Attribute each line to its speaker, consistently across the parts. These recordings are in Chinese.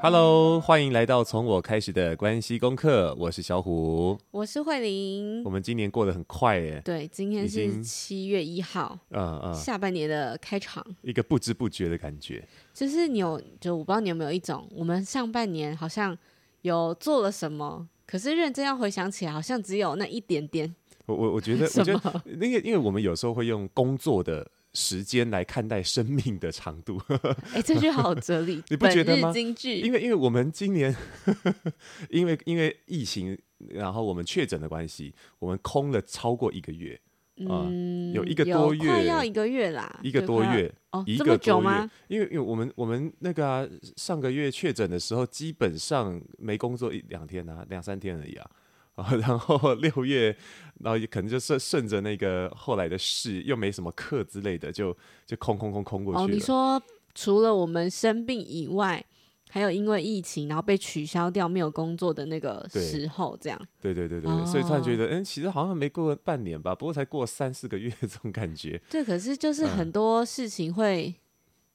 Speaker 1: Hello，欢迎来到从我开始的关系功课。我是小虎，
Speaker 2: 我是慧玲。
Speaker 1: 我们今年过得很快耶。
Speaker 2: 对，今天是七月一号，
Speaker 1: 嗯嗯，
Speaker 2: 下半年的开场，
Speaker 1: 一个不知不觉的感觉。
Speaker 2: 就是你有，就我不知道你有没有一种，我们上半年好像有做了什么，可是认真要回想起来，好像只有那一点点。
Speaker 1: 我我我觉得，我觉得那个，因为我们有时候会用工作的。时间来看待生命的长度，
Speaker 2: 哎、欸，这句好哲理，
Speaker 1: 你不觉得吗？
Speaker 2: 金句，
Speaker 1: 因为因为我们今年，因为因为疫情，然后我们确诊的关系，我们空了超过一个月，嗯，有一个多月，
Speaker 2: 快要一个月啦，
Speaker 1: 一个多月，
Speaker 2: 哦，
Speaker 1: 一个多月，这么久吗？因为因为我们我们那个、啊、上个月确诊的时候，基本上没工作一两天啊，两三天而已啊。然后六月，然后也可能就顺顺着那个后来的事，又没什么课之类的，就就空空空空过去了。哦，
Speaker 2: 你说除了我们生病以外，还有因为疫情，然后被取消掉没有工作的那个时候，这样。
Speaker 1: 对对对对，哦、所以突然觉得，嗯，其实好像没过半年吧，不过才过三四个月这种感觉。
Speaker 2: 对，可是就是很多事情会，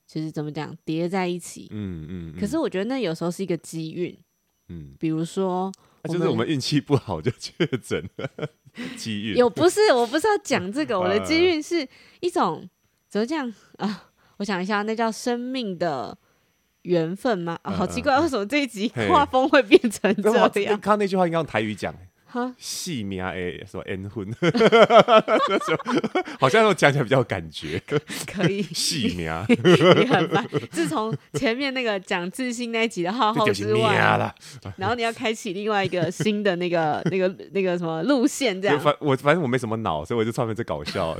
Speaker 2: 其实、嗯、怎么讲叠在一起。嗯嗯。可是我觉得那有时候是一个机运。嗯。比如说。
Speaker 1: 啊、就是我们运气不好就确诊了，机运。
Speaker 2: 有不是，我不是要讲这个，我的 机运是一种怎么讲啊？我想一下，那叫生命的缘分吗？啊，好奇怪，为什么这一集画风会变成这样？
Speaker 1: 刚刚那句话应该用台语讲。细命诶，什么缘分？好像我讲起来比较有感觉。
Speaker 2: 可以
Speaker 1: 细命，
Speaker 2: 你很棒。自从前面那个讲自信那一集的浩浩之外，然后你要开启另外一个新的那个、那个、那个什么路线，这样。
Speaker 1: 反我反正我没什么脑，所以我就专门在搞笑。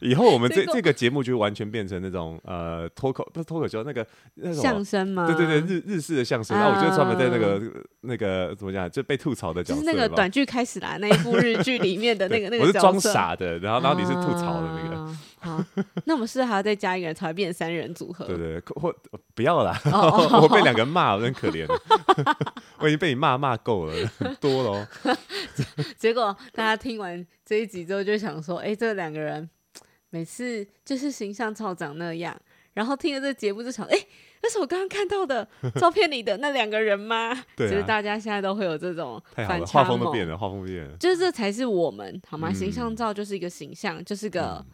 Speaker 1: 以后我们这这个节目就完全变成那种呃脱口不是脱口秀那个那种
Speaker 2: 相声吗？
Speaker 1: 对对对，日日式的相声。然后我就专门在那个那个怎么讲，就被吐槽的角色。
Speaker 2: 那个短剧开始啦，那一部日剧里面的那个那个
Speaker 1: 我是装傻的，然后然后你是吐槽的那个。
Speaker 2: 啊、好，那我们是不是还要再加一个人才会变成三人组合？
Speaker 1: 对对，或不要啦，哦、我被两个人骂，我真可怜。我已经被你骂骂够了，很多了、哦。
Speaker 2: 结果大家听完这一集之后，就想说：哎、欸，这两个人每次就是形象超长那样。然后听了这个节目，就想：哎、欸。那是我刚刚看到的 照片里的那两个人吗？对、啊，其实大家现在都会有这种反差，画风都变了，
Speaker 1: 画风变了，
Speaker 2: 就是这才是我们好吗？嗯、形象照就是一个形象，就是个、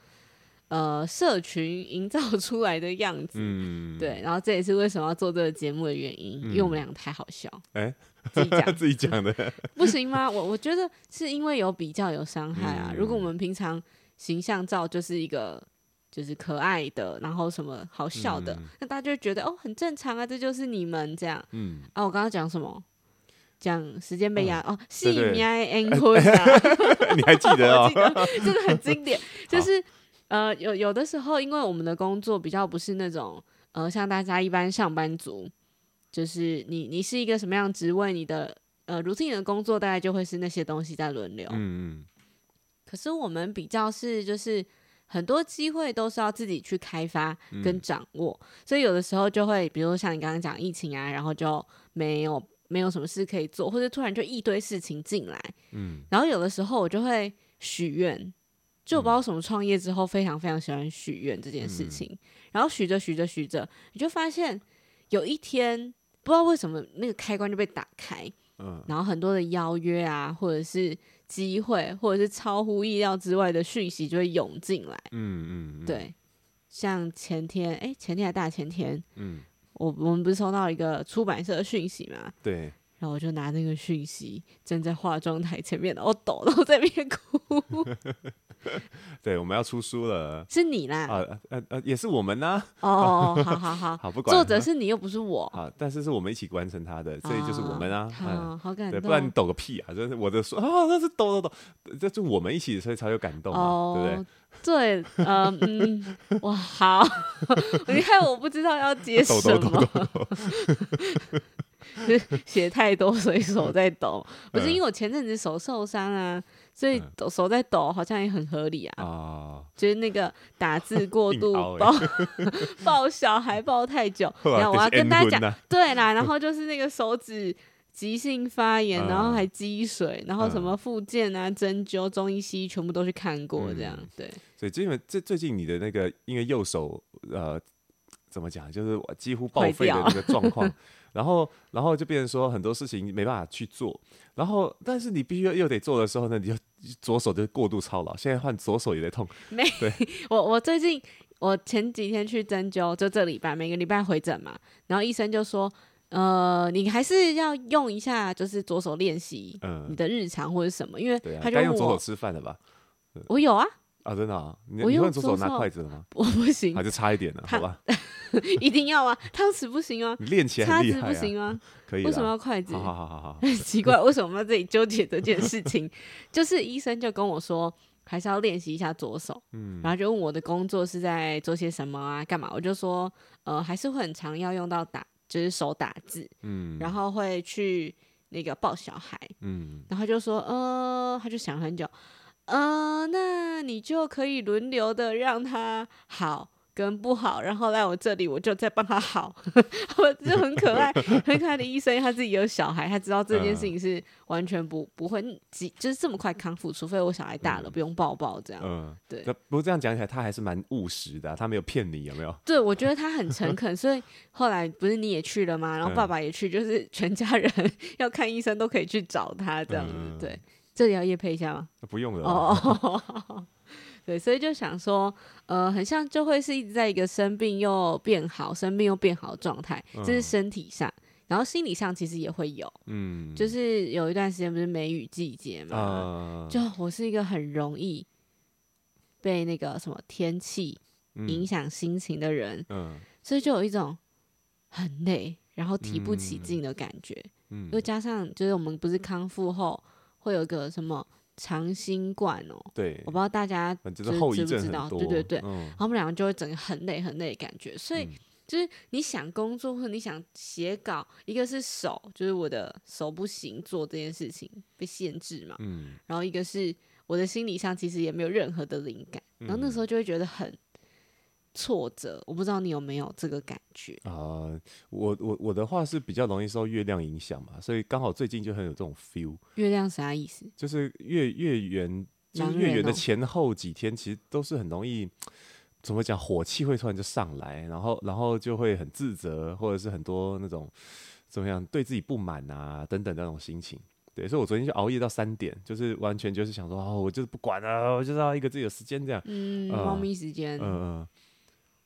Speaker 2: 嗯、呃社群营造出来的样子。嗯，对。然后这也是为什么要做这个节目的原因，嗯、因为我们两个太好笑。哎、欸，自己讲
Speaker 1: 自己讲的，
Speaker 2: 不行吗？我我觉得是因为有比较有伤害啊。嗯、如果我们平常形象照就是一个。就是可爱的，然后什么好笑的，嗯、那大家就觉得哦，很正常啊，这就是你们这样。嗯啊，我刚刚讲什么？讲时间被压、嗯、哦，细命恩婚啊，
Speaker 1: 你还记得哦？
Speaker 2: 真的很经典。就是呃，有有的时候，因为我们的工作比较不是那种呃，像大家一般上班族，就是你你是一个什么样职位，你的呃，routine 的工作大概就会是那些东西在轮流。嗯嗯。可是我们比较是就是。很多机会都是要自己去开发跟掌握，嗯、所以有的时候就会，比如像你刚刚讲疫情啊，然后就没有没有什么事可以做，或者突然就一堆事情进来，嗯，然后有的时候我就会许愿，就我不知道什么创业之后非常非常喜欢许愿这件事情，嗯、然后许着许着许着，你就发现有一天不知道为什么那个开关就被打开，嗯，然后很多的邀约啊，或者是。机会或者是超乎意料之外的讯息就会涌进来，嗯嗯，嗯。对，像前天，哎、欸，前天还大前天，嗯，我我们不是收到一个出版社的讯息嘛，
Speaker 1: 对，
Speaker 2: 然后我就拿那个讯息站在化妆台前面，然后抖，然后在那边哭。
Speaker 1: 对，我们要出书了，
Speaker 2: 是你啦，
Speaker 1: 呃呃呃，也是我们呢。
Speaker 2: 哦，好好好，
Speaker 1: 好 不管，
Speaker 2: 作者是你又不是我，
Speaker 1: 啊，但是是我们一起完成他的，所以就是我们啊，
Speaker 2: 好，好感动，
Speaker 1: 不然你抖个屁啊！就是我的说啊，那是抖抖抖，这就我们一起，所以才有感动嘛，对不对？
Speaker 2: 对，嗯嗯，哇，好，你看我不知道要接什么，写太多，所以手在抖，不是因为我前阵子手受伤啊。所以抖手在抖，好像也很合理啊。哦、就是那个打字过度抱抱 小孩抱太久，然后我要跟大家讲，对啦，然后就是那个手指急性发炎，嗯、然后还积水，然后什么复健啊、针灸、中医西医全部都去看过，这样、嗯、对。
Speaker 1: 所以因为这最近你的那个因为右手呃怎么讲，就是几乎报废的那个状况。然后，然后就变成说很多事情没办法去做。然后，但是你必须又得做的时候呢，你就左手就过度操劳。现在换左手也在痛。
Speaker 2: 没，对 我我最近我前几天去针灸，就这礼拜每个礼拜回诊嘛，然后医生就说，呃，你还是要用一下，就是左手练习，你的日常或者什么，因为他就、
Speaker 1: 啊、用左手吃饭的吧？
Speaker 2: 我有啊。
Speaker 1: 啊，真的啊！你你用左手拿筷子了吗？
Speaker 2: 我不行，
Speaker 1: 还是差一点呢？好吧，
Speaker 2: 一定要啊！汤匙不行啊？
Speaker 1: 你练起来
Speaker 2: 叉子不行吗？
Speaker 1: 可以。
Speaker 2: 为什么要筷子？
Speaker 1: 好好好好，
Speaker 2: 很 奇怪，为什么我们要自己纠结这件事情？就是医生就跟我说，还是要练习一下左手。嗯，然后就问我的工作是在做些什么啊？干嘛？我就说，呃，还是会很常要用到打，就是手打字。嗯，然后会去那个抱小孩。嗯，然后就说，呃，他就想很久。呃，那你就可以轮流的让他好跟不好，然后来我这里，我就再帮他好。我就很可爱，很可爱的医生，他自己有小孩，他知道这件事情是完全不不会就是这么快康复，除非我小孩大了，嗯、不用抱抱这样。嗯，对。
Speaker 1: 不过这样讲起来，他还是蛮务实的、啊，他没有骗你，有没有？
Speaker 2: 对，我觉得他很诚恳，所以后来不是你也去了吗？然后爸爸也去，就是全家人 要看医生都可以去找他这样子，嗯、对。这里要夜配一下吗？
Speaker 1: 不用了。
Speaker 2: 哦哦，对，所以就想说，呃，很像就会是一直在一个生病又变好，生病又变好的状态，这是身体上，嗯、然后心理上其实也会有，嗯，就是有一段时间不是梅雨季节嘛，嗯、就我是一个很容易被那个什么天气影响心情的人，嗯，所以就有一种很累，然后提不起劲的感觉，嗯，又加上就是我们不是康复后。会有个什么长新冠哦？
Speaker 1: 对，
Speaker 2: 我不知道大家知不知道？对对对，嗯、然后我们两个就会整个很累很累的感觉。所以就是你想工作或者你想写稿，一个是手，就是我的手不行做这件事情被限制嘛。嗯。然后一个是我的心理上其实也没有任何的灵感，然后那时候就会觉得很。挫折，我不知道你有没有这个感觉啊、
Speaker 1: 呃？我我我的话是比较容易受月亮影响嘛，所以刚好最近就很有这种 feel。
Speaker 2: 月亮啥意思？
Speaker 1: 就是月月圆，就是月圆的前后几天，其实都是很容易，怎么讲，火气会突然就上来，然后然后就会很自责，或者是很多那种怎么样对自己不满啊等等那种心情。对，所以我昨天就熬夜到三点，就是完全就是想说，哦，我就是不管了，我就是要一个自己的时间这样。
Speaker 2: 嗯，猫咪时间。
Speaker 1: 嗯嗯。呃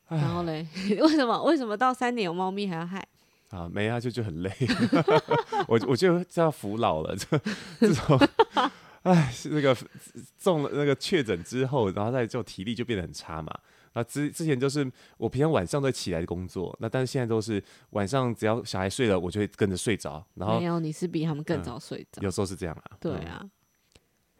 Speaker 2: 然后嘞，为什么为什么到三点有猫咪还要害？
Speaker 1: 啊，没啊，就就很累。我我就要服老了，这这种，哎，那个中了那个确诊之后，然后再就体力就变得很差嘛。那之之前就是我平常晚上都起来工作，那但是现在都是晚上只要小孩睡了，我就会跟着睡着。然后
Speaker 2: 没有，你是比他们更早睡着。
Speaker 1: 有时候是这样啊。
Speaker 2: 对啊。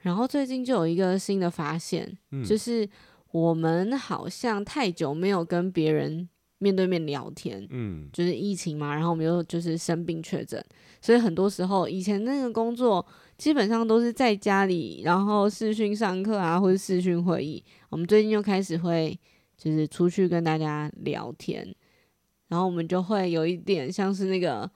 Speaker 2: 然后最近就有一个新的发现，就是。我们好像太久没有跟别人面对面聊天，嗯，就是疫情嘛，然后我们又就是生病确诊，所以很多时候以前那个工作基本上都是在家里，然后视讯上课啊，或者视讯会议。我们最近又开始会就是出去跟大家聊天，然后我们就会有一点像是那个。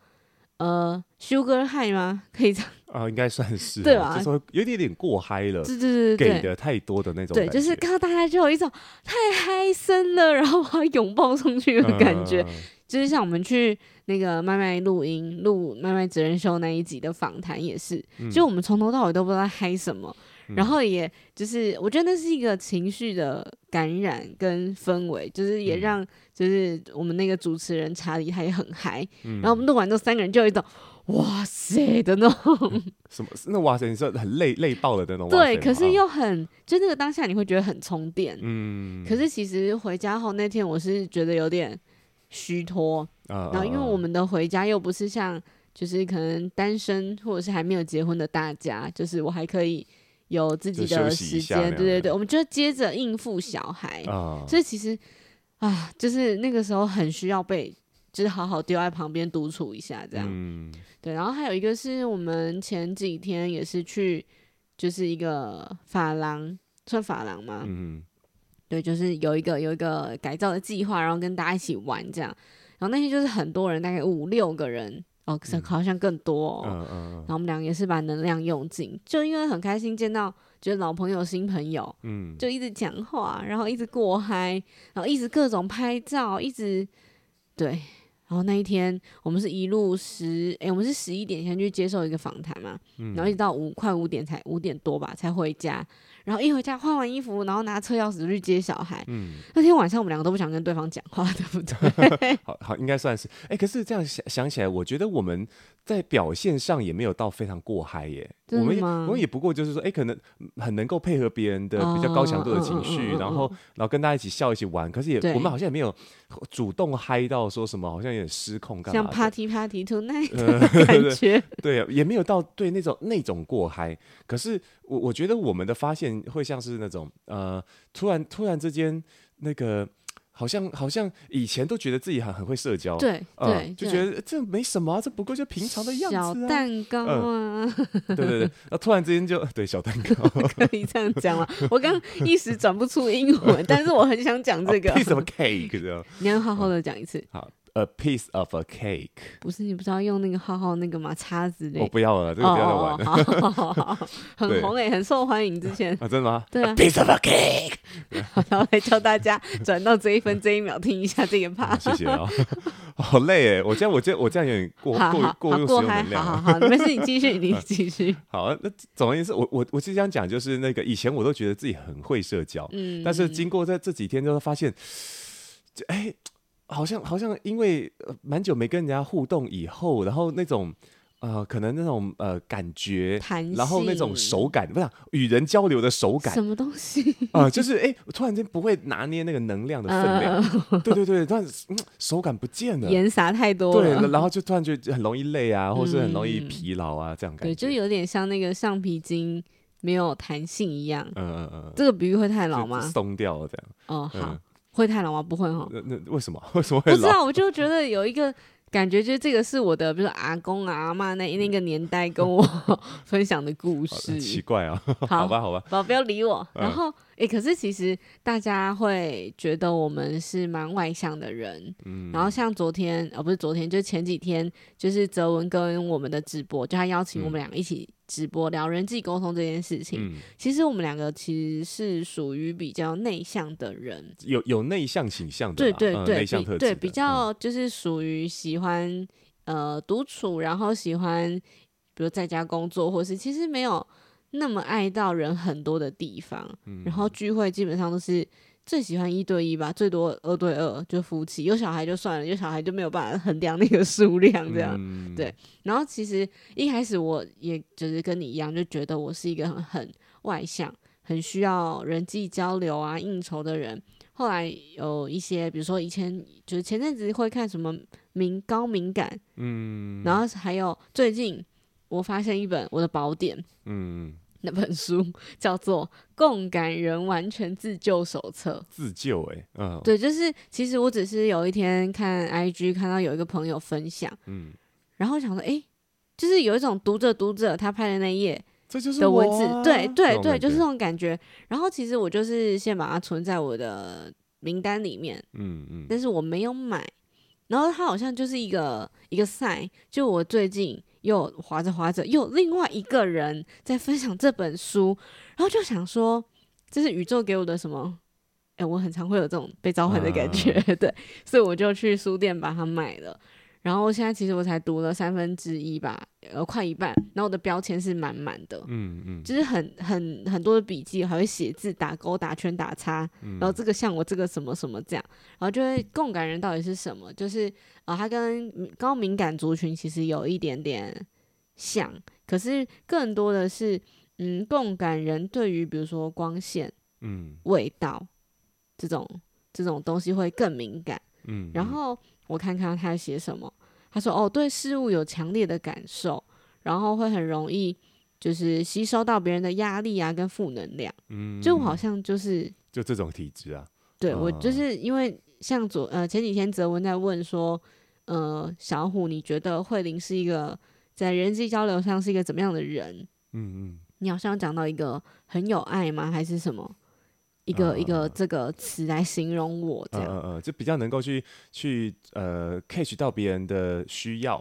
Speaker 2: 呃，Sugar High 吗？可以这样
Speaker 1: 啊、呃，应该算是
Speaker 2: 对吧？
Speaker 1: 就说有点点过嗨了，
Speaker 2: 对对对，
Speaker 1: 给的太多的那种，
Speaker 2: 对，就是看到大家就有一种太嗨森了，然后我要拥抱上去的感觉。嗯、就是像我们去那个麦麦录音录麦麦职人秀那一集的访谈也是，嗯、就我们从头到尾都不知道嗨什么。然后也就是，我觉得那是一个情绪的感染跟氛围，就是也让就是我们那个主持人查理他也很嗨，嗯、然后我们录完之后三个人就有一种哇塞的那种。
Speaker 1: 什么那哇塞，你说很累累爆了的那种，
Speaker 2: 对，可是又很就那个当下你会觉得很充电，嗯，可是其实回家后那天我是觉得有点虚脱，嗯、然后因为我们的回家又不是像就是可能单身或者是还没有结婚的大家，就是我还可以。有自己的时间，对对对，我们就接着应付小孩，哦、所以其实啊，就是那个时候很需要被，就是好好丢在旁边独处一下，这样，嗯、对。然后还有一个是我们前几天也是去，就是一个发廊，算发廊吗？嗯，对，就是有一个有一个改造的计划，然后跟大家一起玩这样。然后那天就是很多人，大概五六个人。哦，好像更多哦。嗯嗯、然后我们两个也是把能量用尽，就因为很开心见到就是老朋友、新朋友，嗯，就一直讲话，然后一直过嗨，然后一直各种拍照，一直对。然后那一天，我们是一路十，哎，我们是十一点先去接受一个访谈嘛，嗯、然后一直到五快五点才五点多吧才回家。然后一回家换完衣服，然后拿车钥匙去接小孩。嗯，那天晚上我们两个都不想跟对方讲话，对不对？
Speaker 1: 好好，应该算是。哎，可是这样想想起来，我觉得我们在表现上也没有到非常过嗨耶。我们也我们也不过就是说，哎，可能很能够配合别人的比较高强度的情绪，然后然后跟大家一起笑一起玩。可是也我们好像也没有主动嗨到说什么，好像有点失控干嘛？
Speaker 2: 像 party party tonight 的感觉。
Speaker 1: 对，也没有到对那种那种过嗨。可是我我觉得我们的发现会像是那种呃，突然突然之间那个。好像好像以前都觉得自己很很会社交，
Speaker 2: 对对，
Speaker 1: 就觉得这没什么，这不过就平常的样子啊。
Speaker 2: 小蛋糕啊，
Speaker 1: 对对对，那突然之间就对小蛋糕，
Speaker 2: 可以这样讲吗？我刚一时转不出英文，但是我很想讲这个。
Speaker 1: 什么 cake 这样？
Speaker 2: 你要好好的讲一次。
Speaker 1: 好。A piece of a cake，
Speaker 2: 不是你不知道用那个浩浩那个吗？叉子类？
Speaker 1: 我不要了，这个不要再玩
Speaker 2: 很红诶，很受欢迎。之前
Speaker 1: 啊，真的吗？
Speaker 2: 对啊。
Speaker 1: A piece of a cake，
Speaker 2: 然后来教大家转到这一分这一秒听一下这个 part。
Speaker 1: 谢谢啊，好累诶，我这样我这样我这样有点过过过用使用能量。
Speaker 2: 好好好，没事，你继续，你继续。
Speaker 1: 好，那总而言之，我我我即将讲就是那个以前我都觉得自己很会社交，嗯，但是经过在这几天之后发现，哎。好像好像因为蛮久没跟人家互动以后，然后那种呃可能那种呃感觉，然后那种手感，不是与人交流的手感，
Speaker 2: 什么东西
Speaker 1: 啊、呃？就是哎，突然间不会拿捏那个能量的分量，呃、对对对，突然手感不见了，
Speaker 2: 盐撒太多了，
Speaker 1: 对，然后就突然就很容易累啊，或是很容易疲劳啊，嗯、这样感觉，
Speaker 2: 对，就有点像那个橡皮筋没有弹性一样，嗯嗯嗯，这个比喻会太老吗？
Speaker 1: 松掉了这样，
Speaker 2: 哦好。嗯会太狼吗？不会哈。
Speaker 1: 那那为什么？为什么会老？
Speaker 2: 不知道，我就觉得有一个感觉，就是这个是我的，比如说阿公啊、阿妈那那个年代跟我 分享的故事。
Speaker 1: 奇怪啊！
Speaker 2: 好，
Speaker 1: 吧，好吧，
Speaker 2: 宝，不要理我。然后，哎，可是其实大家会觉得我们是蛮外向的人。嗯。然后像昨天，哦，不是昨天，就前几天，就是泽文跟我们的直播，就他邀请我们两个一起。直播聊人际沟通这件事情，嗯、其实我们两个其实是属于比较内向的人，
Speaker 1: 有有内向倾向的，
Speaker 2: 对对对，
Speaker 1: 对
Speaker 2: 比较就是属于喜欢、嗯、呃独处，然后喜欢比如在家工作，或是其实没有那么爱到人很多的地方，嗯、然后聚会基本上都是。最喜欢一对一吧，最多二对二就夫妻，有小孩就算了，有小孩就没有办法衡量那个数量这样。嗯、对，然后其实一开始我也就是跟你一样，就觉得我是一个很很外向、很需要人际交流啊、应酬的人。后来有一些，比如说以前就是前阵子会看什么敏高敏感，嗯，然后还有最近我发现一本我的宝典，嗯。那本书叫做《共感人完全自救手册》。
Speaker 1: 自救哎、欸，嗯，
Speaker 2: 对，就是其实我只是有一天看 IG 看到有一个朋友分享，嗯，然后想说，哎、欸，就是有一种读者读者他拍的那一页的文字，对对对，就是这种感觉。然后其实我就是先把它存在我的名单里面，嗯嗯，但是我没有买。然后它好像就是一个一个 sign，就我最近。又划着划着，又另外一个人在分享这本书，然后就想说，这是宇宙给我的什么？哎，我很常会有这种被召唤的感觉，啊、对，所以我就去书店把它买了。然后现在其实我才读了三分之一吧，呃，快一半。然后我的标签是满满的，嗯嗯，就是很很很多的笔记，还会写字、打勾、打圈、打叉。嗯、然后这个像我这个什么什么这样，然后就会共感人到底是什么？就是啊，它、呃、跟高敏感族群其实有一点点像，可是更多的是，嗯，共感人对于比如说光线、嗯，味道这种这种东西会更敏感，嗯，然后。我看看他写什么，他说：“哦，对事物有强烈的感受，然后会很容易就是吸收到别人的压力啊，跟负能量。嗯，就我好像就是
Speaker 1: 就这种体质啊。
Speaker 2: 对，我就是因为像昨呃前几天泽文在问说，呃，小虎，你觉得慧玲是一个在人际交流上是一个怎么样的人？嗯嗯，你好像讲到一个很有爱吗？还是什么？”一个、uh, 一个这个词来形容我这样，
Speaker 1: 呃呃，就比较能够去去呃 catch 到别人的需要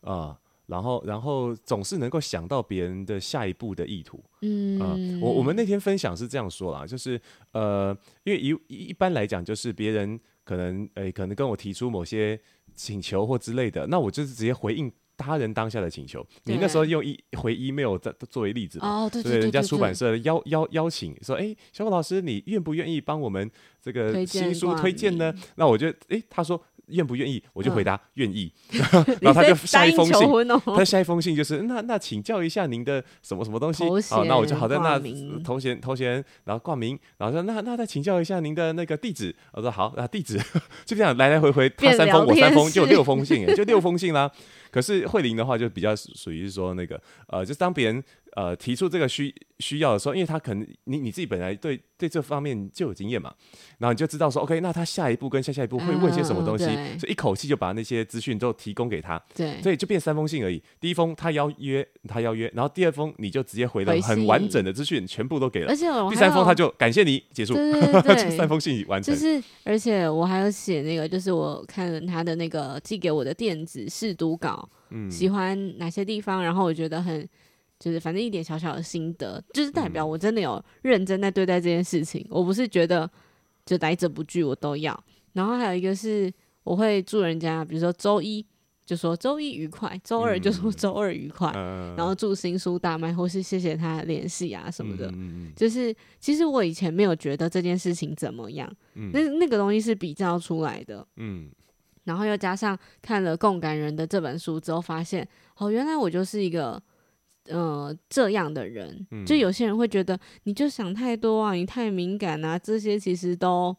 Speaker 1: 啊、呃，然后然后总是能够想到别人的下一步的意图。嗯、呃，我我们那天分享是这样说啦，就是呃，因为一一般来讲，就是别人可能诶、欸、可能跟我提出某些请求或之类的，那我就是直接回应他人当下的请求。你那时候用一回 email 在作为例子嘛？
Speaker 2: 哦，对对对，对，
Speaker 1: 人家出版社邀邀邀请说，哎、欸，小宝老师，你愿不愿意帮我们这个新书推荐呢？那我就哎、欸，他说。愿不愿意？我就回答愿意，嗯、然后他就下一封信，
Speaker 2: 哦、
Speaker 1: 他下一封信就是那那请教一下您的什么什么东西好，那我就好在那头衔头衔，然后挂名，然后说那那再请教一下您的那个地址，我说好，那地址就这样来来回回，他三封我三封，就六封信，就六封信啦。可是慧玲的话就比较属于是说那个呃，就是当别人。呃，提出这个需需要的时候，因为他可能你你自己本来对对这方面就有经验嘛，然后你就知道说，OK，那他下一步跟下下一步会问些什么东西，嗯、所以一口气就把那些资讯都提供给他，对，所以就变三封信而已。第一封他邀约，他邀约，然后第二封你就直接回了很完整的资讯，全部都给了，而且第三封他就感谢你结束，对对对对三封信完成。
Speaker 2: 就是而且我还有写那个，就是我看了他的那个寄给我的电子试读稿，嗯，喜欢哪些地方，然后我觉得很。就是反正一点小小的心得，就是代表我真的有认真在对待这件事情。嗯、我不是觉得就来者不拒我都要。然后还有一个是我会祝人家，比如说周一就说周一愉快，周二就说周二愉快，嗯、然后祝新书大卖，或是谢谢他联系啊什么的。嗯、就是其实我以前没有觉得这件事情怎么样，嗯、那那个东西是比较出来的。嗯，然后又加上看了《共感人》的这本书之后，发现哦，原来我就是一个。呃，这样的人，嗯、就有些人会觉得你就想太多啊，你太敏感啊，这些其实都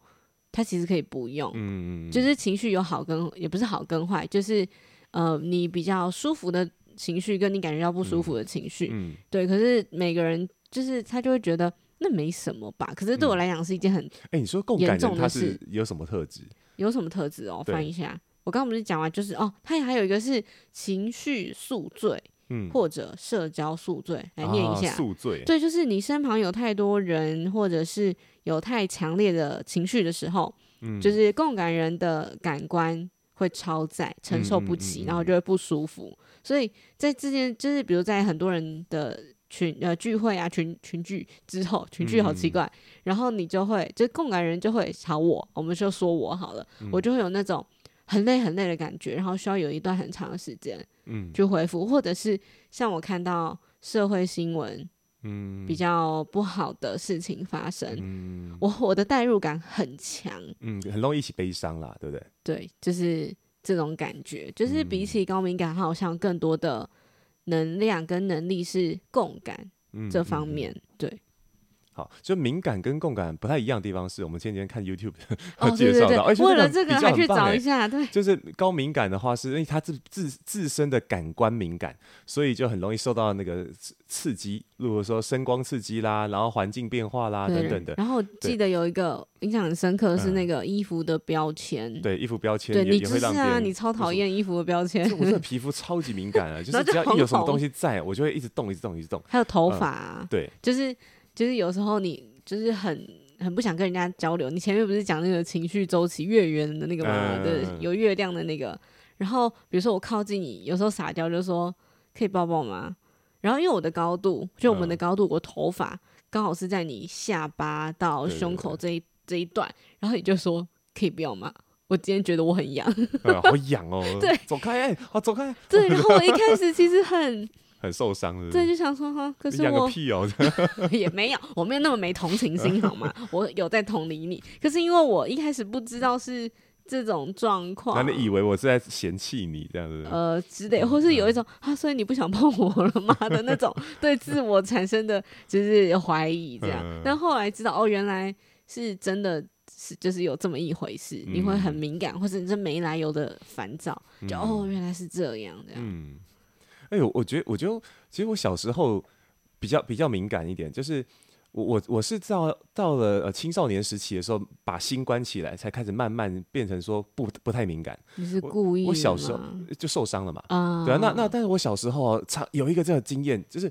Speaker 2: 他其实可以不用，嗯、就是情绪有好跟也不是好跟坏，就是呃，你比较舒服的情绪跟你感觉到不舒服的情绪，嗯。嗯、对，可是每个人就是他就会觉得那没什么吧，可是对我来讲是一件很
Speaker 1: 哎、嗯，你说共感人他是有什么特质？
Speaker 2: 有什么特质哦？翻一下，我刚刚不是讲完，就是哦，他还有一个是情绪宿醉。嗯，或者社交宿醉，来念一下。宿醉，对，就是你身旁有太多人，或者是有太强烈的情绪的时候，嗯，就是共感人的感官会超载，承受不起，然后就会不舒服。所以在这件，就是比如在很多人的群呃聚会啊，群群聚之后，群聚好奇怪，然后你就会，就共感人就会朝我，我们就说我好了，我就会有那种。很累很累的感觉，然后需要有一段很长的时间，嗯，去恢复，或者是像我看到社会新闻，嗯，比较不好的事情发生，嗯，我我的代入感很强，
Speaker 1: 嗯，很容易一起悲伤啦，对不对？
Speaker 2: 对，就是这种感觉，就是比起高敏感，它好像更多的能量跟能力是共感这方面，嗯嗯嗯对。
Speaker 1: 好，就敏感跟共感不太一样的地方是，我们前几天看 YouTube
Speaker 2: 哦，介绍到，为了这个还去找一下，对，
Speaker 1: 就是高敏感的话，是因为他自自自身的感官敏感，所以就很容易受到那个刺激，如果说声光刺激啦，然后环境变化啦等等的。
Speaker 2: 然后记得有一个印象很深刻是那个衣服的标签，
Speaker 1: 对，衣服标签，
Speaker 2: 对，你
Speaker 1: 就是
Speaker 2: 啊，你超讨厌衣服的标签，
Speaker 1: 我的 皮肤超级敏感啊，就是只要一有什么东西在，我就会一直动，一直动，一直动。
Speaker 2: 还有头发
Speaker 1: 啊，对，
Speaker 2: 就是。就是有时候你就是很很不想跟人家交流。你前面不是讲那个情绪周期月圆的那个吗？对，有月亮的那个。然后比如说我靠近你，有时候撒娇就说可以抱抱吗？然后因为我的高度，就我们的高度，我头发刚好是在你下巴到胸口这一这一段，然后你就说可以不要吗？我今天觉得我很痒，
Speaker 1: 好痒哦。对，走开，好走开。
Speaker 2: 对，然后我一开始其实很。
Speaker 1: 很受伤的，
Speaker 2: 对，就想说哈，可是我屁哦，也没有，我没有那么没同情心好吗？我有在同理你，可是因为我一开始不知道是这种状况，
Speaker 1: 那你以为我是在嫌弃你这样子？
Speaker 2: 呃，之类，或是有一种啊，所以你不想碰我了吗？的那种 对自我产生的就是怀疑这样。但后来知道哦，原来是真的是就是有这么一回事，你会很敏感，或者你这没来由的烦躁，就哦，原来是这样这样。
Speaker 1: 哎呦，我觉得，我觉得，其实我小时候比较比较敏感一点，就是我我我是到到了呃青少年时期的时候，把心关起来，才开始慢慢变成说不不太敏感。
Speaker 2: 你是故意的？
Speaker 1: 我小时候就受伤了嘛。啊，对啊，那那但是我小时候常有一个这个经验，就是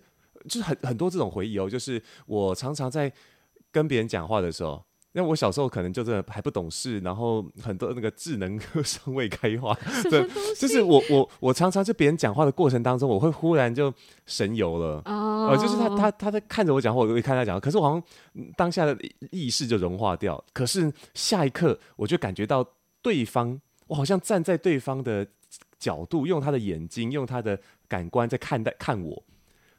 Speaker 1: 就是很很多这种回忆哦，就是我常常在跟别人讲话的时候。因为我小时候可能就是还不懂事，然后很多那个智能 尚未开化，对，就是我我我常常就别人讲话的过程当中，我会忽然就神游了，哦、呃，就是他他他在看着我讲话，我会看他讲话，可是我好像当下的意识就融化掉，可是下一刻我就感觉到对方我好像站在对方的角度，用他的眼睛，用他的感官在看待看我。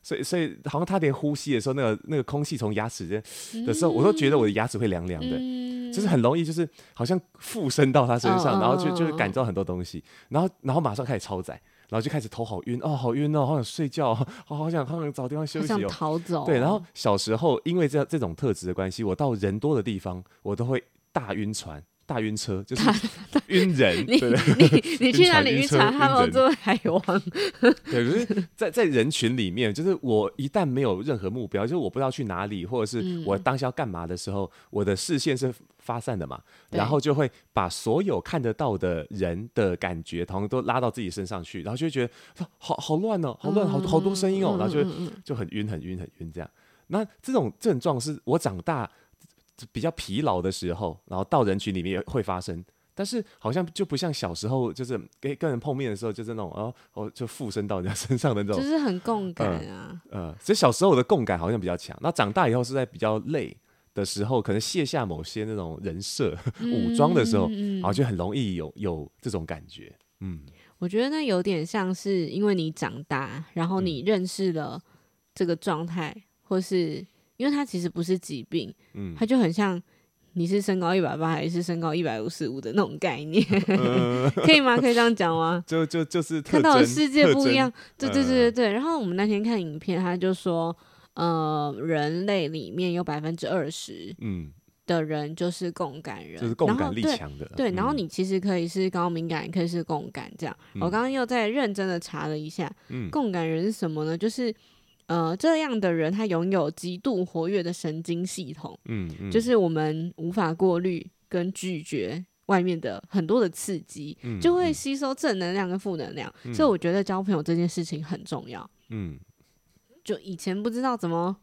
Speaker 1: 所以，所以好像他连呼吸的时候，那个那个空气从牙齿间的时候，我都觉得我的牙齿会凉凉的，嗯、就是很容易，就是好像附身到他身上，嗯、然后就就感知到很多东西，然后然后马上开始超载，然后就开始头好晕哦，好晕哦，好想睡觉，好好想好想找地方休息哦，
Speaker 2: 逃走。
Speaker 1: 对，然后小时候因为这这种特质的关系，我到人多的地方，我都会大晕船。大晕车就是 晕人，
Speaker 2: 你你你去哪里 晕船？他们做海王。
Speaker 1: 对，可是在在人群里面，就是我一旦没有任何目标，就是我不知道去哪里，或者是我当下要干嘛的时候，嗯、我的视线是发散的嘛，然后就会把所有看得到的人的感觉，统统都拉到自己身上去，然后就会觉得好好乱哦，好乱，好好多声音哦，然后就就很晕，很晕，很晕这样。那这种症状是我长大。比较疲劳的时候，然后到人群里面也会发生，但是好像就不像小时候，就是跟跟人碰面的时候，就是那种哦哦，就附身到人家身上的那种，
Speaker 2: 就是很共感啊。
Speaker 1: 呃，所以小时候我的共感好像比较强，那长大以后是在比较累的时候，可能卸下某些那种人设、嗯、武装的时候，然后就很容易有有这种感觉。嗯，
Speaker 2: 我觉得那有点像是因为你长大，然后你认识了这个状态，嗯、或是。因为它其实不是疾病，嗯，它就很像你是身高一百八还是身高一百五十五的那种概念，呃、可以吗？可以这样讲吗？
Speaker 1: 就就就是
Speaker 2: 看到的世界不一样，对对对对对。然后我们那天看影片，他就说，呃，人类里面有百分之二十，嗯，的人就是共感人，
Speaker 1: 就是共感力强的。
Speaker 2: 对，然后你其实可以是高敏感，可以是共感，这样。嗯、我刚刚又在认真的查了一下，嗯，共感人是什么呢？就是。呃，这样的人他拥有极度活跃的神经系统，嗯，嗯，就是我们无法过滤跟拒绝外面的很多的刺激，嗯，就会吸收正能量跟负能量，嗯，所以我觉得交朋友这件事情很重要，嗯，就以前不知道怎么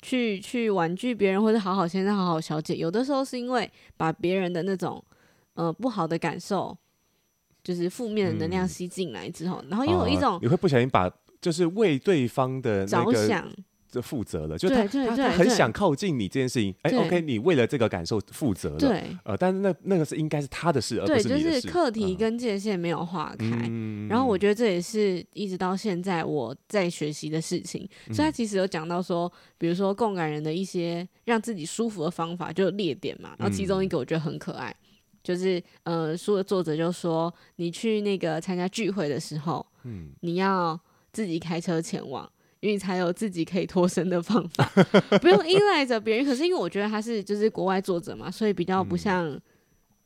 Speaker 2: 去去婉拒别人或者好好先生好好小姐，有的时候是因为把别人的那种呃不好的感受，就是负面的能量吸进来之后，嗯，然后又有一种，哦，
Speaker 1: 你会不小心把。就是为对方的那个就负责了，就他他他很想靠近你这件事情，哎，OK，你为了这个感受负责了，对，呃，但是那那个是应该是他的事，而不是你的事。
Speaker 2: 就是课题跟界限没有划开，然后我觉得这也是一直到现在我在学习的事情。所以他其实有讲到说，比如说共感人的一些让自己舒服的方法，就列点嘛。然后其中一个我觉得很可爱，就是呃，书的作者就说，你去那个参加聚会的时候，嗯，你要。自己开车前往，因为才有自己可以脱身的方法，不用依赖着别人。可是因为我觉得他是就是国外作者嘛，所以比较不像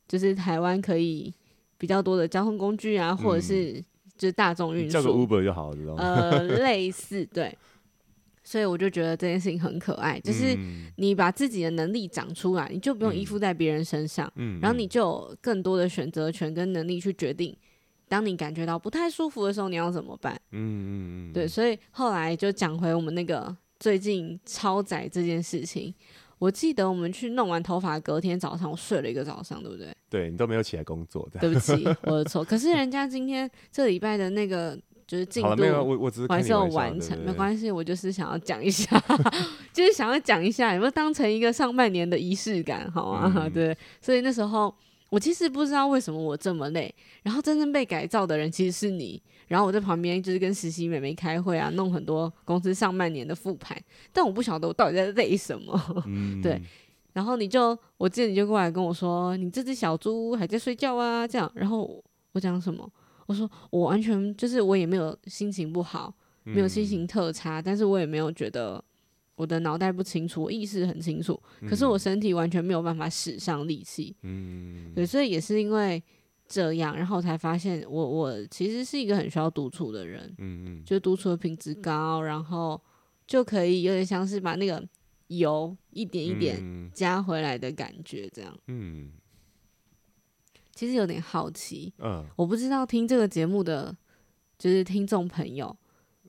Speaker 2: 就是台湾可以比较多的交通工具啊，或者是就是大众运输，
Speaker 1: 叫个 Uber 就好了，知道吗？
Speaker 2: 呃，类似对，所以我就觉得这件事情很可爱，就是你把自己的能力长出来，你就不用依附在别人身上，然后你就有更多的选择权跟能力去决定。当你感觉到不太舒服的时候，你要怎么办？嗯嗯嗯，对，所以后来就讲回我们那个最近超载这件事情。我记得我们去弄完头发，隔天早上我睡了一个早上，对不对？
Speaker 1: 对，你都没有起来工作，
Speaker 2: 对不起，我的错。可是人家今天这礼拜的那个就是进度，
Speaker 1: 我我只是
Speaker 2: 还是有完成，没关系，我就是想要讲一下，就是想要讲一下，有没有当成一个上半年的仪式感，好吗？嗯、对，所以那时候。我其实不知道为什么我这么累，然后真正被改造的人其实是你，然后我在旁边就是跟实习妹妹开会啊，弄很多公司上半年的复盘，但我不晓得我到底在累什么，嗯、对，然后你就，我记得你就过来跟我说，你这只小猪还在睡觉啊，这样，然后我讲什么？我说我完全就是我也没有心情不好，没有心情特差，嗯、但是我也没有觉得。我的脑袋不清楚，我意识很清楚，可是我身体完全没有办法使上力气。嗯，对，所以也是因为这样，然后才发现我我其实是一个很需要独处的人。嗯嗯，就独处的品质高，然后就可以有点像是把那个油一点一点加回来的感觉，这样。嗯，其实有点好奇，嗯，我不知道听这个节目的就是听众朋友。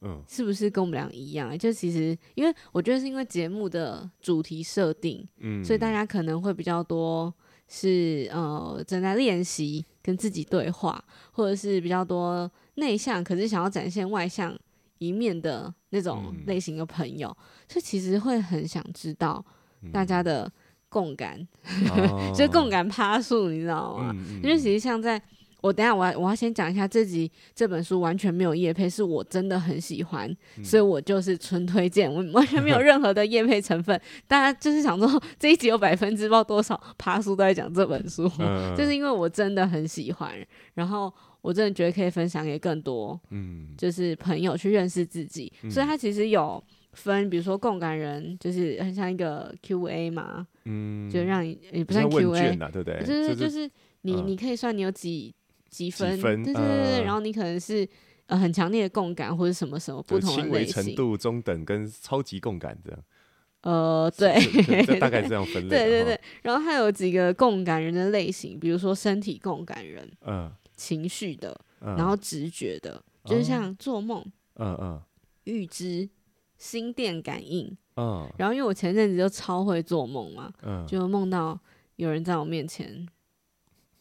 Speaker 2: 嗯，是不是跟我们俩一样？就其实，因为我觉得是因为节目的主题设定，嗯，所以大家可能会比较多是呃正在练习跟自己对话，或者是比较多内向，可是想要展现外向一面的那种类型的朋友，嗯、所以其实会很想知道大家的共感，嗯、就是共感趴数，你知道吗？因为其实像在我等下我要我要先讲一下这集这本书完全没有叶配，是我真的很喜欢，嗯、所以我就是纯推荐，我完全没有任何的叶配成分。大家就是想说这一集有百分之不知道多少爬书都在讲这本书，嗯、就是因为我真的很喜欢，然后我真的觉得可以分享给更多，嗯，就是朋友去认识自己。嗯、所以它其实有分，比如说共感人，就是很像一个 Q&A 嘛，嗯，就让你也不算 Q&A，对不对？就是就是你、嗯、你可以算你有几。几分？几分对对对对，呃、然后你可能是呃很强烈的共感或者什么什么不同的类型，轻微程
Speaker 1: 度、中等跟超级共感这样。
Speaker 2: 呃，对，
Speaker 1: 大概这样分类。
Speaker 2: 对对对，然后还有几个共感人的类型，比如说身体共感人，嗯、呃，情绪的，呃、然后直觉的，就是像做梦，嗯嗯，预知、心电感应，嗯，然后因为我前阵子就超会做梦嘛，嗯，就梦到有人在我面前。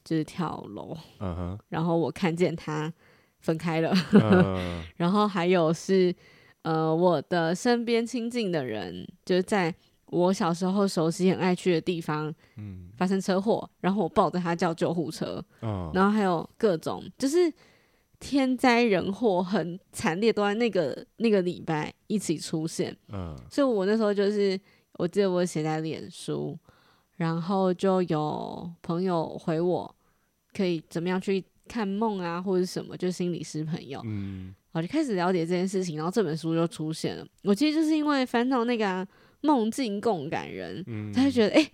Speaker 2: 就是跳楼嗯哼然后我看见他分开了，uh 然后还有是呃我的身边亲近的人，就是在我小时候熟悉很爱去的地方，嗯发生车祸，然后我抱着他叫救护车，uh 然后还有各种就是天灾人祸很惨烈，都在那个那个礼拜一起出现，uh huh. 所以我那时候就是我记得我写在脸书，然后就有朋友回我。可以怎么样去看梦啊，或者什么？就心理师朋友，嗯，我就开始了解这件事情，然后这本书就出现了。我其实就是因为翻到那个啊、梦境共感人，嗯，他就觉得哎、欸，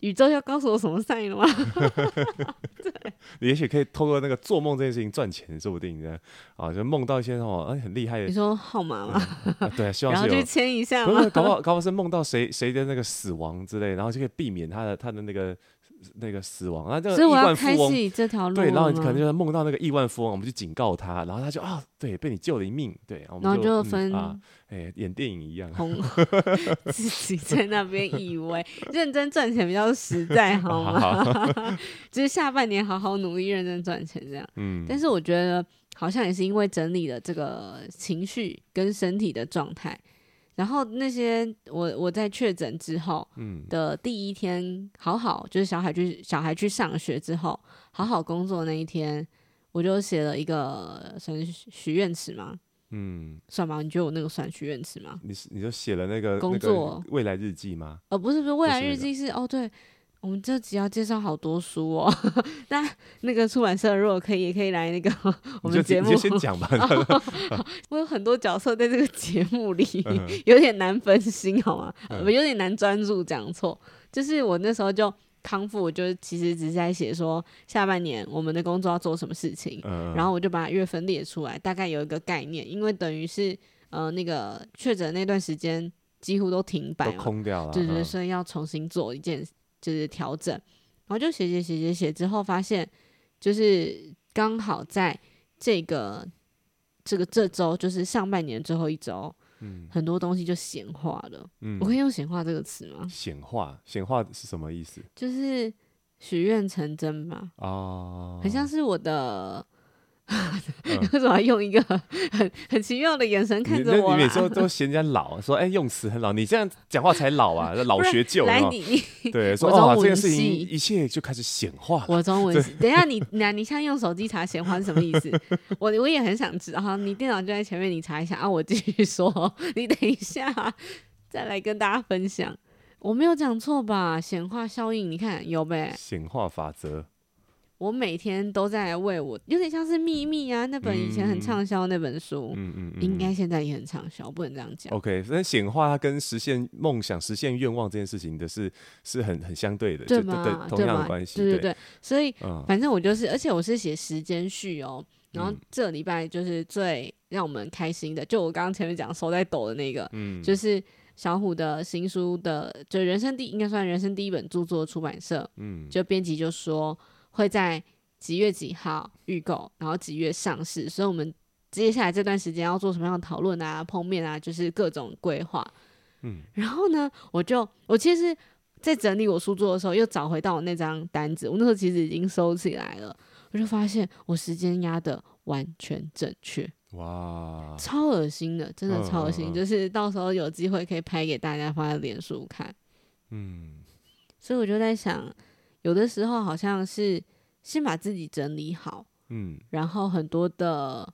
Speaker 2: 宇宙要告诉我什么赛了吗？对，
Speaker 1: 也许可以透过那个做梦这件事情赚钱，说不定这样啊，就梦到一些哦，哎，很厉害的。
Speaker 2: 你说号码吗？
Speaker 1: 嗯啊、对，希望是
Speaker 2: 然后去签一下
Speaker 1: 不是，搞不好搞不好是梦到谁谁的那个死亡之类，然后就可以避免他的他的那个。那个死亡啊，这个亿万富翁
Speaker 2: 这条路，
Speaker 1: 对，然后你可能就是梦到那个亿万富翁，我们就警告他，然后他就啊，对，被你救了一命，对，然后，
Speaker 2: 然后就分、
Speaker 1: 嗯、啊，哎、欸，演电影一样，
Speaker 2: 自己在那边以为认真赚钱比较实在，好吗？好好 就是下半年好好努力认真赚钱这样，嗯，但是我觉得好像也是因为整理了这个情绪跟身体的状态。然后那些我我在确诊之后的第一天，好好就是小孩去小孩去上学之后，好好工作那一天，我就写了一个算是许愿池吗，嗯，算吗？你觉得我那个算许愿池吗？
Speaker 1: 你你就写了那个
Speaker 2: 工作
Speaker 1: 未来日记吗？
Speaker 2: 呃，不是不是，未来日记是，是、那个、哦对。我们这集要介绍好多书哦，那那个出版社如果可以，也可以来那个 我们节目。
Speaker 1: 你就先讲吧。
Speaker 2: 我有很多角色在这个节目里，有点难分心，好吗？有点难专注，讲错。就是我那时候就康复，我就其实只是在写说下半年我们的工作要做什么事情，然后我就把月份列出来，大概有一个概念，因为等于是呃那个确诊那段时间几乎都停摆，
Speaker 1: 空掉了，
Speaker 2: 对对，所以要重新做一件。就是调整，然后就写写写写写，之后发现就是刚好在这个这个这周，就是上半年最后一周，嗯，很多东西就显化了。嗯，我可以用“显化”这个词吗？
Speaker 1: 显化，显化是什么意思？
Speaker 2: 就是许愿成真嘛。哦，很像是我的。为什么要用一个 很很奇妙的眼神看着我？
Speaker 1: 你每次都都嫌人家老，说哎、欸、用词很老，你这样讲话才老啊，老学旧。来你你对说哦，这件事情一切就开始显化。
Speaker 2: 我中文系，等一下你那你现在用手机查显化是什么意思？我我也很想知道。哈，你电脑就在前面，你查一下啊。我继续说，你等一下再来跟大家分享。我没有讲错吧？显化效应，你看有呗？
Speaker 1: 显化法则。
Speaker 2: 我每天都在为我，有点像是秘密啊，那本以前很畅销那本书，嗯嗯，嗯应该现在也很畅销，不能这样讲。
Speaker 1: OK，所以显化它跟实现梦想、实现愿望这件事情的是是很很相对的，
Speaker 2: 对吗？
Speaker 1: 对，同样的关系，
Speaker 2: 对对对。所以、嗯、反正我就是，而且我是写时间序哦。然后这礼拜就是最让我们开心的，就我刚刚前面讲手在抖的那个，嗯，就是小虎的新书的，就人生第应该算人生第一本著作出版社，嗯，就编辑就说。会在几月几号预购，然后几月上市，所以我们接下来这段时间要做什么样的讨论啊、碰面啊，就是各种规划。嗯，然后呢，我就我其实，在整理我书桌的时候，又找回到我那张单子，我那时候其实已经收起来了，我就发现我时间压的完全正确。哇，超恶心的，真的超恶心，嗯、就是 到时候有机会可以拍给大家放在脸书看。嗯，所以我就在想。有的时候好像是先把自己整理好，
Speaker 1: 嗯，
Speaker 2: 然后很多的，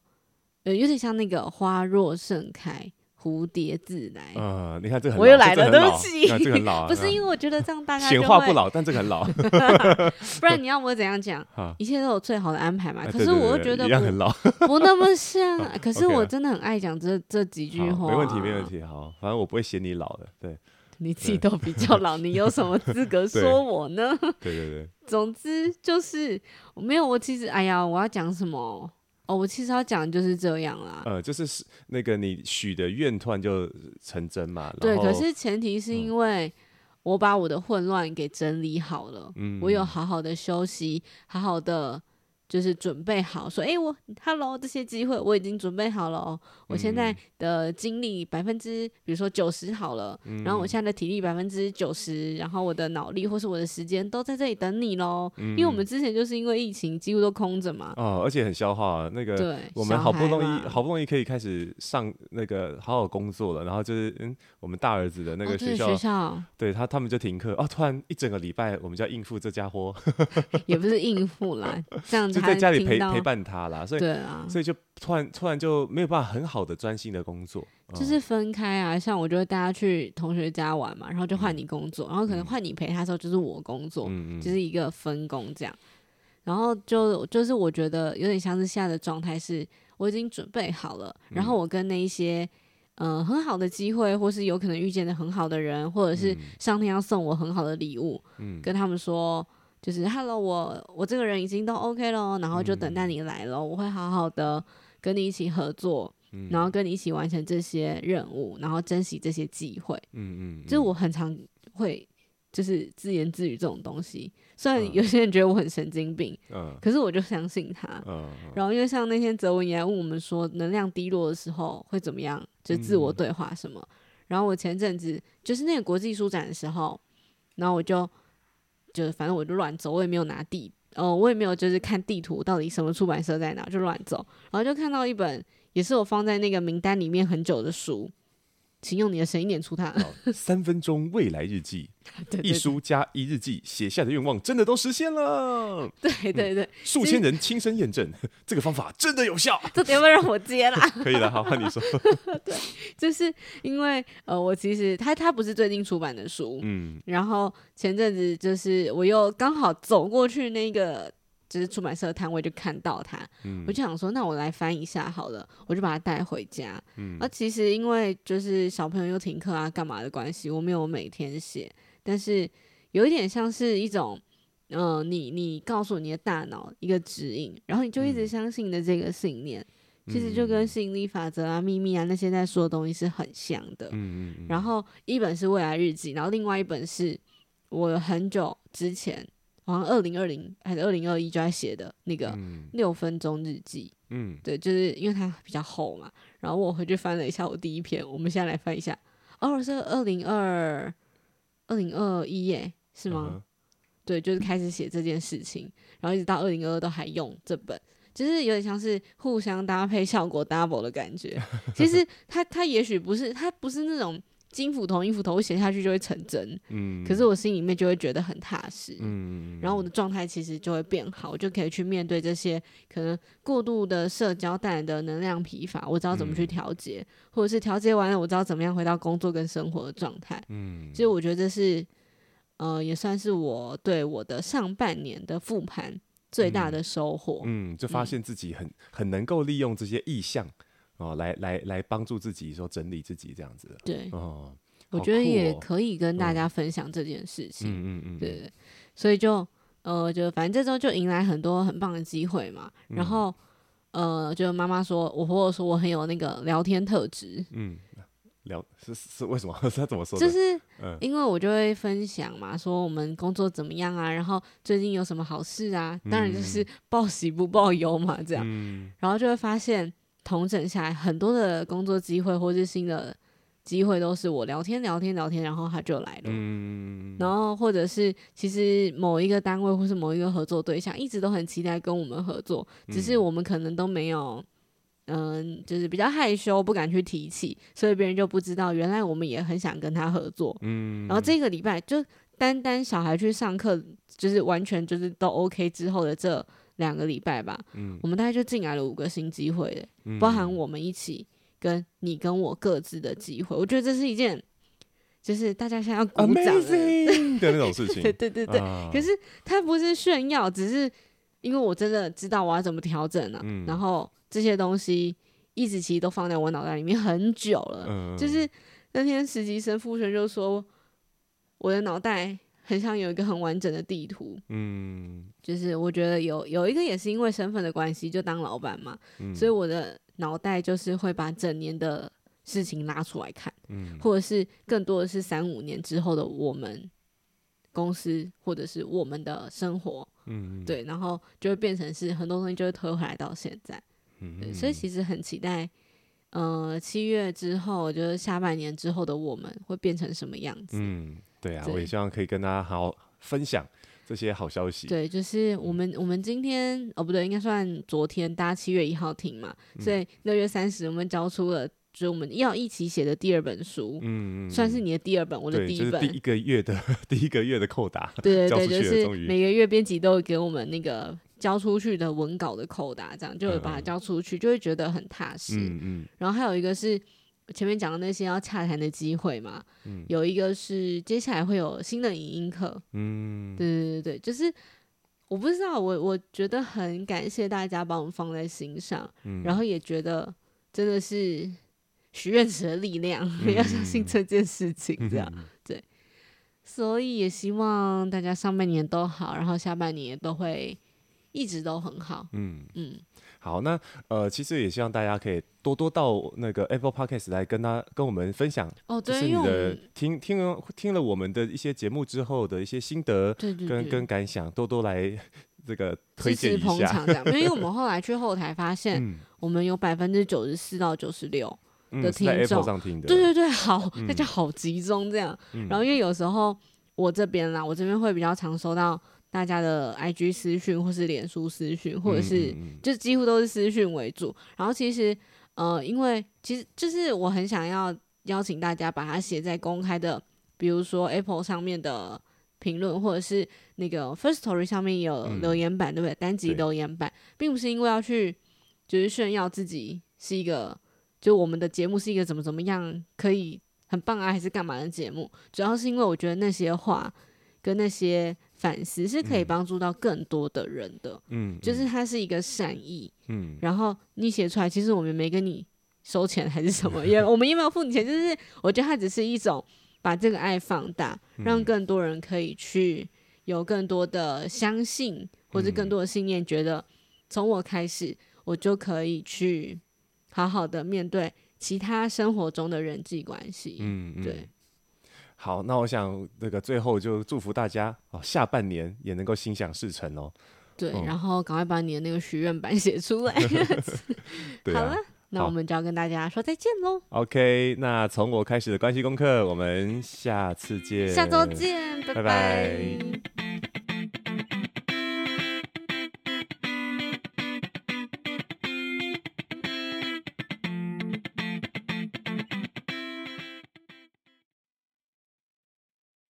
Speaker 2: 呃，有点像那个花若盛开。蝴蝶自来。
Speaker 1: 呃，你看这很，
Speaker 2: 我又来了，
Speaker 1: 对
Speaker 2: 不起，
Speaker 1: 这个很老，
Speaker 2: 不是因为我觉得这样大家
Speaker 1: 显化不老，但这个很老
Speaker 2: 不然你要我怎样讲？一切都有最好的安排嘛。可是我又觉得不那么像。可是我真的很爱讲这这几句话，
Speaker 1: 没问题，没问题。好，反正我不会嫌你老的，对，
Speaker 2: 你自己都比较老，你有什么资格 说我呢？
Speaker 1: 对对对。
Speaker 2: 总之就是我没有，我其实哎呀，我要讲什么？哦，我其实要讲就是这样啦。
Speaker 1: 呃，就是那个你许的愿突然就成真嘛。
Speaker 2: 对，可是前提是因为我把我的混乱给整理好了，嗯，我有好好的休息，好好的。就是准备好说，哎、欸，我，Hello，这些机会我已经准备好了哦。我现在的精力百分之，比如说九十好了，嗯、然后我现在的体力百分之九十，然后我的脑力或是我的时间都在这里等你喽。嗯、因为我们之前就是因为疫情几乎都空着嘛。
Speaker 1: 哦，而且很消耗啊那个，对，我们好不容易好不容易可以开始上那个好好工作了，然后就是嗯，我们大儿子的那个学校，哦、学校对他他们就停课哦，突然一整个礼拜我们就要应付这家伙，
Speaker 2: 也不是应付啦，这样子。
Speaker 1: 就在家里陪陪伴他啦，所以
Speaker 2: 对啊，
Speaker 1: 所以就突然突然就没有办法很好的专心的工作，
Speaker 2: 就是分开啊。像我就会带他去同学家玩嘛，然后就换你工作，然后可能换你陪他的时候就是我工作，嗯、就是一个分工这样。然后就就是我觉得有点像是现在的状态是，我已经准备好了，然后我跟那一些嗯、呃、很好的机会，或是有可能遇见的很好的人，或者是上天要送我很好的礼物，嗯、跟他们说。就是 Hello，我我这个人已经都 OK 了，然后就等待你来了。嗯、我会好好的跟你一起合作，嗯、然后跟你一起完成这些任务，然后珍惜这些机会。嗯嗯，就是我很常会就是自言自语这种东西，虽然有些人觉得我很神经病，嗯、可是我就相信他。嗯、然后因为像那天泽文也来问我们说，能量低落的时候会怎么样？就自我对话什么。嗯、然后我前阵子就是那个国际书展的时候，然后我就。就是反正我就乱走，我也没有拿地，哦，我也没有就是看地图到底什么出版社在哪，就乱走，然后就看到一本也是我放在那个名单里面很久的书。请用你的声音念出它。
Speaker 1: 三分钟未来日记，对对对，一书加一日记，写下的愿望真的都实现了。
Speaker 2: 对 对对，
Speaker 1: 数、嗯、千人亲身验证，这个方法真的有效。
Speaker 2: 这点要不要让我接啦？
Speaker 1: 可以了，好，换你说。
Speaker 2: 对，就是因为呃，我其实他他不是最近出版的书，嗯，然后前阵子就是我又刚好走过去那个。就是出版社的摊位就看到它，嗯、我就想说，那我来翻一下好了，我就把它带回家。嗯，而其实因为就是小朋友又停课啊，干嘛的关系，我没有每天写，但是有一点像是一种，嗯、呃，你你告诉你的大脑一个指引，然后你就一直相信的这个信念，嗯、其实就跟吸引力法则啊、秘密啊那些在说的东西是很像的。嗯嗯嗯。然后一本是未来日记，然后另外一本是我很久之前。好像二零二零还是二零二一就在写的那个六分钟日记，嗯，对，就是因为它比较厚嘛。然后我回去翻了一下我第一篇，我们现在来翻一下。哦，是二零二二零二一耶，是吗？对，就是开始写这件事情，然后一直到二零二二都还用这本，就是有点像是互相搭配，效果 double 的感觉。其实它它也许不是，它不是那种。金斧头、银斧头，我写下去就会成真。嗯，可是我心里面就会觉得很踏实。嗯，然后我的状态其实就会变好，我就可以去面对这些可能过度的社交带来的能量疲乏。我知道怎么去调节，嗯、或者是调节完了，我知道怎么样回到工作跟生活的状态。嗯，其实我觉得这是，呃，也算是我对我的上半年的复盘最大的收获。嗯，就发现自己很很能够利用这些意象。哦，来来来，帮助自己说整理自己这样子。对，哦，哦我觉得也可以跟大家分享这件事情。嗯嗯嗯，对对。所以就呃，就反正这周就迎来很多很棒的机会嘛。嗯、然后呃，就妈妈说，我婆婆说我很有那个聊天特质。嗯，
Speaker 1: 聊是是为什么？是他怎么说？
Speaker 2: 就是因为我就会分享嘛，说我们工作怎么样啊，然后最近有什么好事啊。当然就是报喜不报忧嘛，这样。嗯、然后就会发现。统整下来，很多的工作机会或是新的机会，都是我聊天聊天聊天，然后他就来了。嗯，然后或者是其实某一个单位或是某一个合作对象，一直都很期待跟我们合作，只是我们可能都没有，嗯，就是比较害羞，不敢去提起，所以别人就不知道，原来我们也很想跟他合作。嗯，然后这个礼拜就单单小孩去上课，就是完全就是都 OK 之后的这。两个礼拜吧，
Speaker 1: 嗯，
Speaker 2: 我们大概就进来了五个新机会的，
Speaker 1: 嗯。
Speaker 2: 包含我们一起跟你跟我各自的机会，我觉得这是一件就是大家现在要鼓掌的
Speaker 1: 那种事情。
Speaker 2: 对对对对，
Speaker 1: 啊。
Speaker 2: 可是它不是炫耀，只是因为我真的知道我要怎么调整了，
Speaker 1: 嗯。
Speaker 2: 然后这些东西一直其实都放在我脑袋里面很久了，
Speaker 1: 嗯
Speaker 2: 就是那天实习生傅璇就说，我的脑袋很像有一个很完整的地图，
Speaker 1: 嗯。
Speaker 2: 就是我觉得有有一个也是因为身份的关系，就当老板嘛，
Speaker 1: 嗯。
Speaker 2: 所以我的脑袋就是会把整年的事情拉出来看，
Speaker 1: 嗯。
Speaker 2: 或者是更多的是三五年之后的我们公司或者是我们的生活，
Speaker 1: 嗯，
Speaker 2: 对，然后就会变成是很多东西就会推回来到现在，
Speaker 1: 嗯。
Speaker 2: 对，所以其实很期待，呃，七月之后就是下半年之后的我们会变成什么样子。
Speaker 1: 嗯，对啊，
Speaker 2: 对。
Speaker 1: 我也希望可以跟大家好好分享这些好消息。
Speaker 2: 对，就是我们我们今天哦不对，应该算昨天，大家七月一号停嘛，
Speaker 1: 嗯。
Speaker 2: 所以六月三十我们交出了，就是我们要一起写的第二本书，
Speaker 1: 嗯嗯，
Speaker 2: 算是你的第二本，我的，第一本，
Speaker 1: 就是第一个月的 第一个月的扣打。对 对对，
Speaker 2: 就是每个月编辑都会给我们那个交出去的文稿的扣打，这样就会把它交出去，就会觉得很踏实。
Speaker 1: 嗯嗯。
Speaker 2: 然后还有一个是前面讲的那些要洽谈的机会嘛，
Speaker 1: 嗯。
Speaker 2: 有一个是接下来会有新的影音课，
Speaker 1: 嗯，
Speaker 2: 对对对对，就是我不知道，我我觉得很感谢大家把我们放在心上，
Speaker 1: 嗯。
Speaker 2: 然后也觉得真的是许愿池的力量，
Speaker 1: 嗯。
Speaker 2: 要相信这件事情，这样。
Speaker 1: 嗯。
Speaker 2: 所以也希望大家上半年都好，然后下半年也都会一直都很好。
Speaker 1: 嗯，
Speaker 2: 嗯，
Speaker 1: 好，那呃，其实也希望大家可以多多到那个 Apple Podcast 来跟他跟我们分享，
Speaker 2: 哦，对，
Speaker 1: 就是你的听听了听了我们的一些节目之后的一些心得
Speaker 2: 对对
Speaker 1: 跟
Speaker 2: 对
Speaker 1: 跟感想，多多来这个推荐一
Speaker 2: 支持捧
Speaker 1: 下。
Speaker 2: 场这样，因为我们后来去后台发 现，
Speaker 1: 嗯
Speaker 2: 我们有百分之九十四到九十六。
Speaker 1: 嗯，
Speaker 2: 的听众
Speaker 1: 上听的。
Speaker 2: 对对对，好，
Speaker 1: 嗯
Speaker 2: 大家好集中这样。
Speaker 1: 嗯
Speaker 2: 然后因为有时候我这边啦，我这边会比较常收到大家的 IG 私讯，或是脸书私讯，或者是、就几乎都是私讯为主。然后其实呃，因为其实就是我很想要邀请大家把它写在公开的，比如说 Apple 上面的评论，或者是那个 First Story 上面有
Speaker 1: 嗯
Speaker 2: 留言板，对不对？单集留言板，并不是因为要去就是炫耀自己是一个。就我们的节目是一个怎么怎么样可以很棒啊，还是干嘛的节目？主要是因为我觉得那些话跟那些反思是可以帮助到更多的人的，
Speaker 1: 嗯，
Speaker 2: 就是它是一个善意。
Speaker 1: 嗯
Speaker 2: 然后你写出来，其实我们没跟你收钱还是什么，也 我们也没有付你钱，就是我觉得它只是一种把这个爱放大，
Speaker 1: 嗯
Speaker 2: 让更多人可以去有更多的相信，或者更多的信念，觉得从我开始，我就可以去。好好的面对其他生活中的人际关系，
Speaker 1: 嗯，嗯
Speaker 2: 对。
Speaker 1: 好，那我想那个最后就祝福大家哦，下半年也能够心想事成哦。
Speaker 2: 对，
Speaker 1: 嗯
Speaker 2: 然后赶快把你的那个许愿板写出来。
Speaker 1: 对啊
Speaker 2: 好了，那我们就要跟大家说再见喽
Speaker 1: ，，OK，那从我开始的关系功课，我们下次见，
Speaker 2: 下周见，拜
Speaker 1: 拜拜